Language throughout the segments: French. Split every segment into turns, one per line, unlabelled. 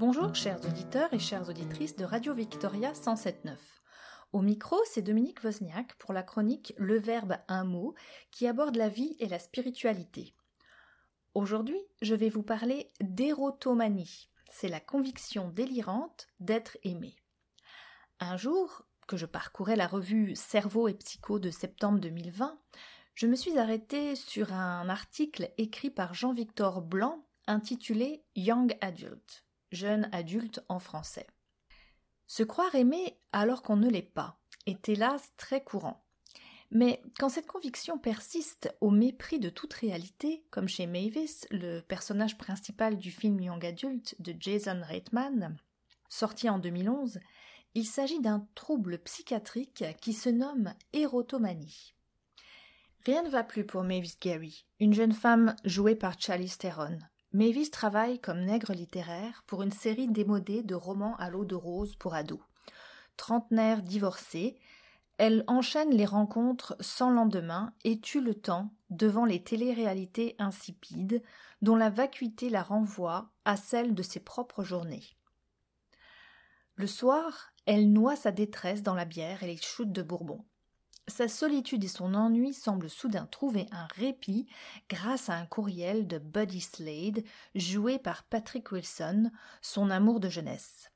Bonjour chers auditeurs et chères auditrices de Radio Victoria 107.9. Au micro, c'est Dominique Wozniak pour la chronique Le Verbe un mot qui aborde la vie et la spiritualité. Aujourd'hui, je vais vous parler d'érotomanie. C'est la conviction délirante d'être aimé. Un jour, que je parcourais la revue Cerveau et Psycho de septembre 2020, je me suis arrêtée sur un article écrit par Jean-Victor Blanc intitulé Young Adult, jeune adulte en français. Se croire aimé alors qu'on ne l'est pas est hélas très courant. Mais quand cette conviction persiste au mépris de toute réalité, comme chez Mavis, le personnage principal du film Young Adult de Jason Reitman, sorti en 2011, il s'agit d'un trouble psychiatrique qui se nomme érotomanie. Rien ne va plus pour Mavis Gary, une jeune femme jouée par Charlize Theron. Mavis travaille comme nègre littéraire pour une série démodée de romans à l'eau de rose pour ados. Trentenaire divorcée, elle enchaîne les rencontres sans lendemain et tue le temps devant les téléréalités insipides dont la vacuité la renvoie à celle de ses propres journées. Le soir, elle noie sa détresse dans la bière et les shoots de Bourbon. Sa solitude et son ennui semblent soudain trouver un répit grâce à un courriel de Buddy Slade, joué par Patrick Wilson, son amour de jeunesse.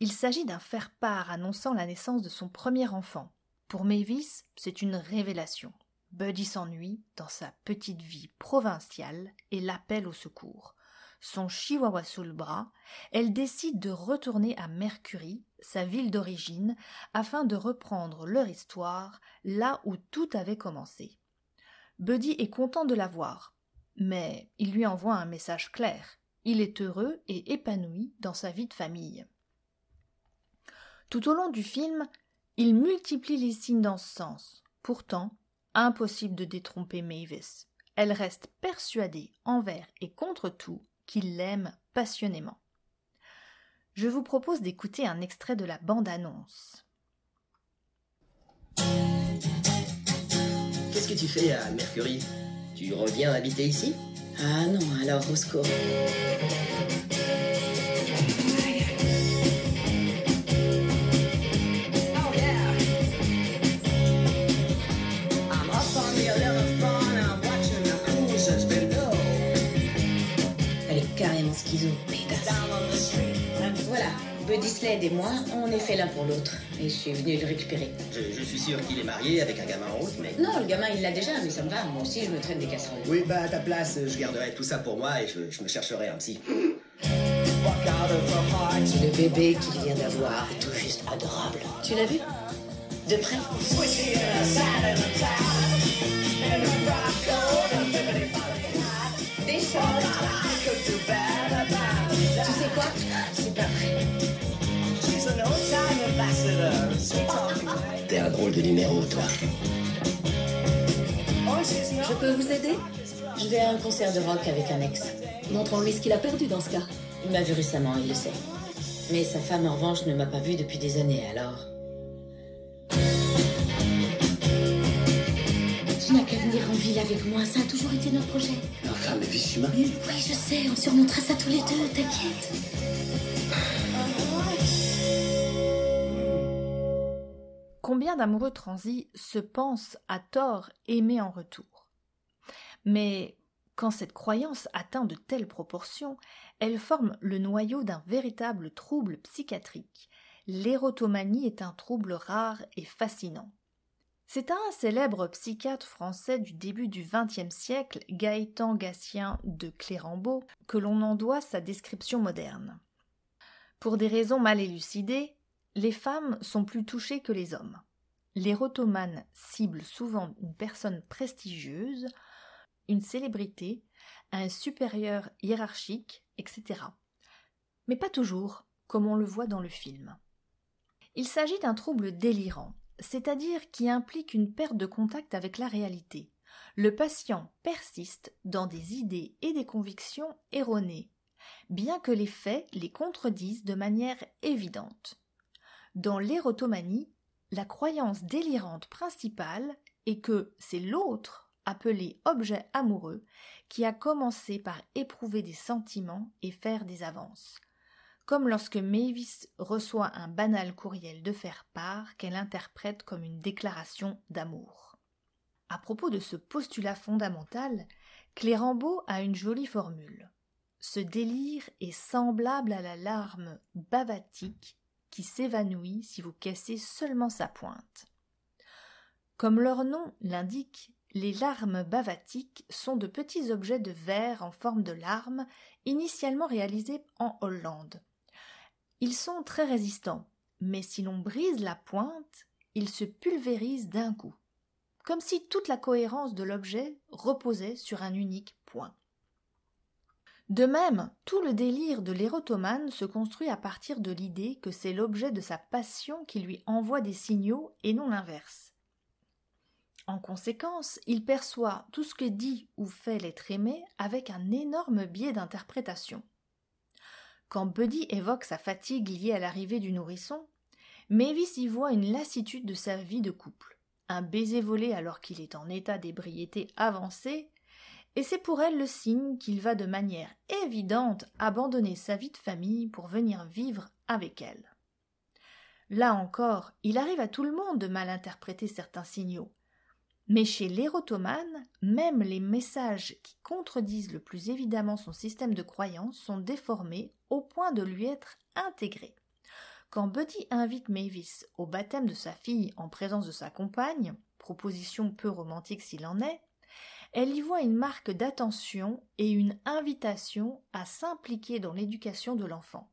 Il s'agit d'un faire-part annonçant la naissance de son premier enfant. Pour Mavis, c'est une révélation. Buddy s'ennuie dans sa petite vie provinciale et l'appelle au secours son chihuahua sous le bras, elle décide de retourner à Mercury, sa ville d'origine, afin de reprendre leur histoire là où tout avait commencé. Buddy est content de la voir, mais il lui envoie un message clair. Il est heureux et épanoui dans sa vie de famille. Tout au long du film, il multiplie les signes dans ce sens. Pourtant, impossible de détromper Mavis. Elle reste persuadée envers et contre tout qu'il l'aime passionnément. Je vous propose d'écouter un extrait de la bande-annonce.
Qu'est-ce que tu fais à Mercury? Tu reviens habiter ici?
Ah non, alors Roscoe. Elle pétasse. Voilà, Buddy Slade et moi, on est fait l'un pour l'autre. Et je suis venue le récupérer.
je, je suis sûr qu'il est marié avec un gamin en route, mais...
Non, le gamin, il l'a déjà, mais ça me va. Moi aussi, je me traîne des casseroles.
Oui, bah à ta place, je garderai tout ça pour moi et je, je me chercherai un psy.
Le bébé qu'il vient d'avoir est tout juste adorable. Tu l'as vu? De près? Tu sais quoi? C'est pas vrai.
T'es un drôle de numéro, toi.
Je peux vous aider?
Je vais à un concert de rock avec un ex.
Montrons-lui ce qu'il a perdu dans ce cas.
Il m'a vu récemment, il le sait. Mais sa femme, en revanche, ne m'a pas vu depuis des années, alors... ville avec moi, ça a toujours été notre projet.
Enfin, mais je suis marié.
Oui, je sais, on surmontera ça tous les deux, t'inquiète.
Combien d'amoureux transis se pensent à tort aimer en retour? Mais quand cette croyance atteint de telles proportions, elle forme le noyau d'un véritable trouble psychiatrique. L'érotomanie est un trouble rare et fascinant. C'est à un célèbre psychiatre français du début du XXe siècle, Gaëtan Gatien de Clérambault, que l'on en doit sa description moderne. Pour des raisons mal élucidées, les femmes sont plus touchées que les hommes. L'érotomane cible souvent une personne prestigieuse, une célébrité, un supérieur hiérarchique, etc. Mais pas toujours, comme on le voit dans le film. Il s'agit d'un trouble délirant, c'est-à-dire qui implique une perte de contact avec la réalité. Le patient persiste dans des idées et des convictions erronées, bien que les faits les contredisent de manière évidente. Dans l'érotomanie, la croyance délirante principale est que c'est l'autre, appelé objet amoureux, qui a commencé par éprouver des sentiments et faire des avances. Comme lorsque Mavis reçoit un banal courriel de faire part qu'elle interprète comme une déclaration d'amour. À propos de ce postulat fondamental, Clérambault a une jolie formule. Ce délire est semblable à la larme bavatique qui s'évanouit si vous cassez seulement sa pointe. Comme leur nom l'indique, les larmes bavatiques sont de petits objets de verre en forme de larmes, initialement réalisés en Hollande. Ils sont très résistants, mais si l'on brise la pointe, ils se pulvérisent d'un coup, comme si toute la cohérence de l'objet reposait sur un unique point. De même, tout le délire de l'érotomane se construit à partir de l'idée que c'est l'objet de sa passion qui lui envoie des signaux et non l'inverse. En conséquence, il perçoit tout ce que dit ou fait l'être aimé avec un énorme biais d'interprétation. Quand Buddy évoque sa fatigue liée à l'arrivée du nourrisson, Mavis y voit une lassitude de sa vie de couple, un baiser volé alors qu'il est en état d'ébriété avancée, et c'est pour elle le signe qu'il va de manière évidente abandonner sa vie de famille pour venir vivre avec elle. Là encore, il arrive à tout le monde de mal interpréter certains signaux, mais chez l'érotomane, même les messages qui contredisent le plus évidemment son système de croyance sont déformés au point de lui être intégrés. Quand Buddy invite Mavis au baptême de sa fille en présence de sa compagne, proposition peu romantique s'il en est, elle y voit une marque d'attention et une invitation à s'impliquer dans l'éducation de l'enfant.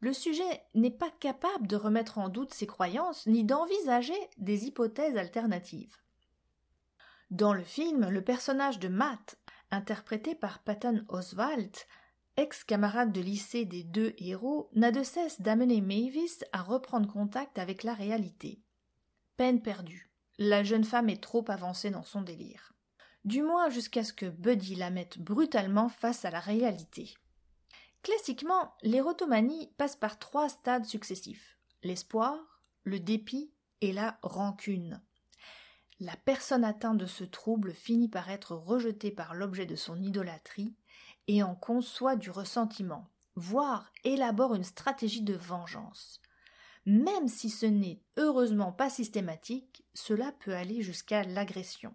Le sujet n'est pas capable de remettre en doute ses croyances ni d'envisager des hypothèses alternatives. Dans le film, le personnage de Matt, interprété par Patton Oswalt, ex-camarade de lycée des deux héros, n'a de cesse d'amener Mavis à reprendre contact avec la réalité. Peine perdue. La jeune femme est trop avancée dans son délire. Du moins jusqu'à ce que Buddy la mette brutalement face à la réalité. Classiquement, l'érotomanie passe par trois stades successifs l'espoir, le dépit et la rancune la personne atteinte de ce trouble finit par être rejetée par l'objet de son idolâtrie et en conçoit du ressentiment, voire élabore une stratégie de vengeance. Même si ce n'est heureusement pas systématique, cela peut aller jusqu'à l'agression.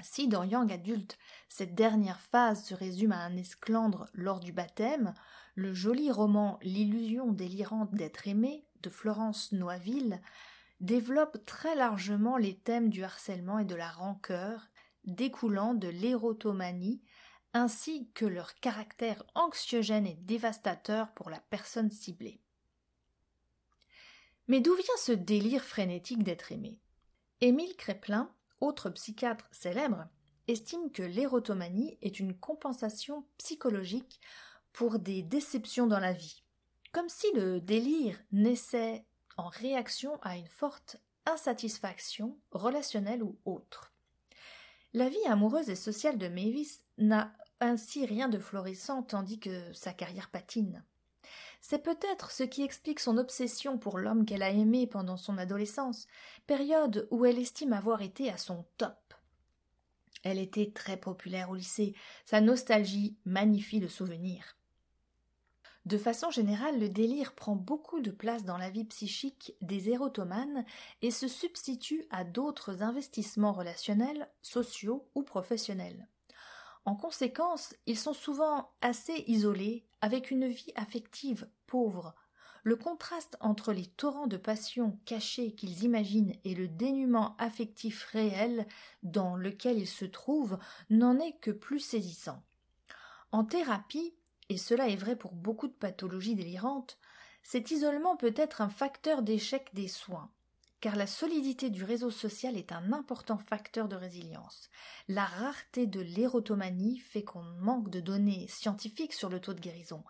Si dans Young Adult, cette dernière phase se résume à un esclandre lors du baptême, le joli roman L'illusion délirante d'être aimé de Florence Noiville développe très largement les thèmes du harcèlement et de la rancœur découlant de l'érotomanie ainsi que leur caractère anxiogène et dévastateur pour la personne ciblée. Mais d'où vient ce délire frénétique d'être aimé? Émile Créplin, autre psychiatre célèbre, estime que l'érotomanie est une compensation psychologique pour des déceptions dans la vie, comme si le délire naissait en réaction à une forte insatisfaction relationnelle ou autre. La vie amoureuse et sociale de Mavis n'a ainsi rien de florissant tandis que sa carrière patine. C'est peut-être ce qui explique son obsession pour l'homme qu'elle a aimé pendant son adolescence, période où elle estime avoir été à son top. Elle était très populaire au lycée, sa nostalgie magnifie le souvenir. De façon générale, le délire prend beaucoup de place dans la vie psychique des érotomanes et se substitue à d'autres investissements relationnels, sociaux ou professionnels. En conséquence, ils sont souvent assez isolés, avec une vie affective pauvre. Le contraste entre les torrents de passion cachés qu'ils imaginent et le dénuement affectif réel dans lequel ils se trouvent n'en est que plus saisissant. En thérapie, et cela est vrai pour beaucoup de pathologies délirantes, cet isolement peut être un facteur d'échec des soins, car la solidité du réseau social est un important facteur de résilience. La rareté de l'érotomanie fait qu'on manque de données scientifiques sur le taux de guérison,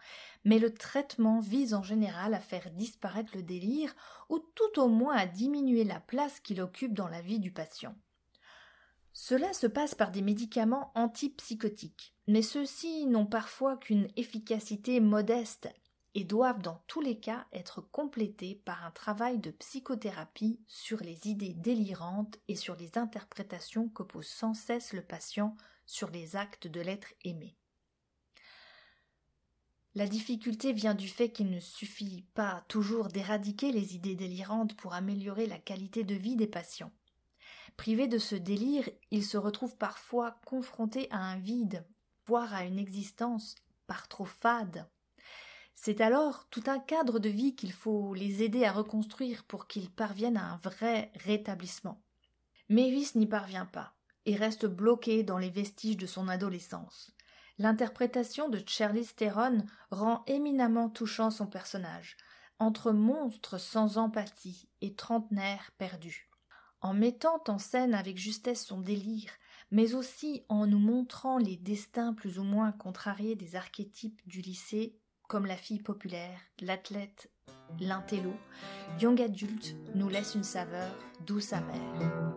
mais le traitement vise en général à faire disparaître le délire ou tout au moins à diminuer la place qu'il occupe dans la vie du patient. Cela se passe par des médicaments antipsychotiques, mais ceux-ci n'ont parfois qu'une efficacité modeste et doivent dans tous les cas être complétés par un travail de psychothérapie sur les idées délirantes et sur les interprétations qu'oppose sans cesse le patient sur les actes de l'être aimé. La difficulté vient du fait qu'il ne suffit pas toujours d'éradiquer les idées délirantes pour améliorer la qualité de vie des patients. Privés de ce délire, ils se retrouvent parfois confrontés à un vide, voire à une existence par trop fade. C'est alors tout un cadre de vie qu'il faut les aider à reconstruire pour qu'ils parviennent à un vrai rétablissement. Mavis n'y parvient pas et reste bloqué dans les vestiges de son adolescence. L'interprétation de Charlize Theron rend éminemment touchant son personnage, entre monstre sans empathie et trentenaire perdu. En mettant en scène avec justesse son délire, mais aussi en nous montrant les destins plus ou moins contrariés des archétypes du lycée, comme la fille populaire, l'athlète, l'intello, Young Adult nous laisse une saveur douce amère.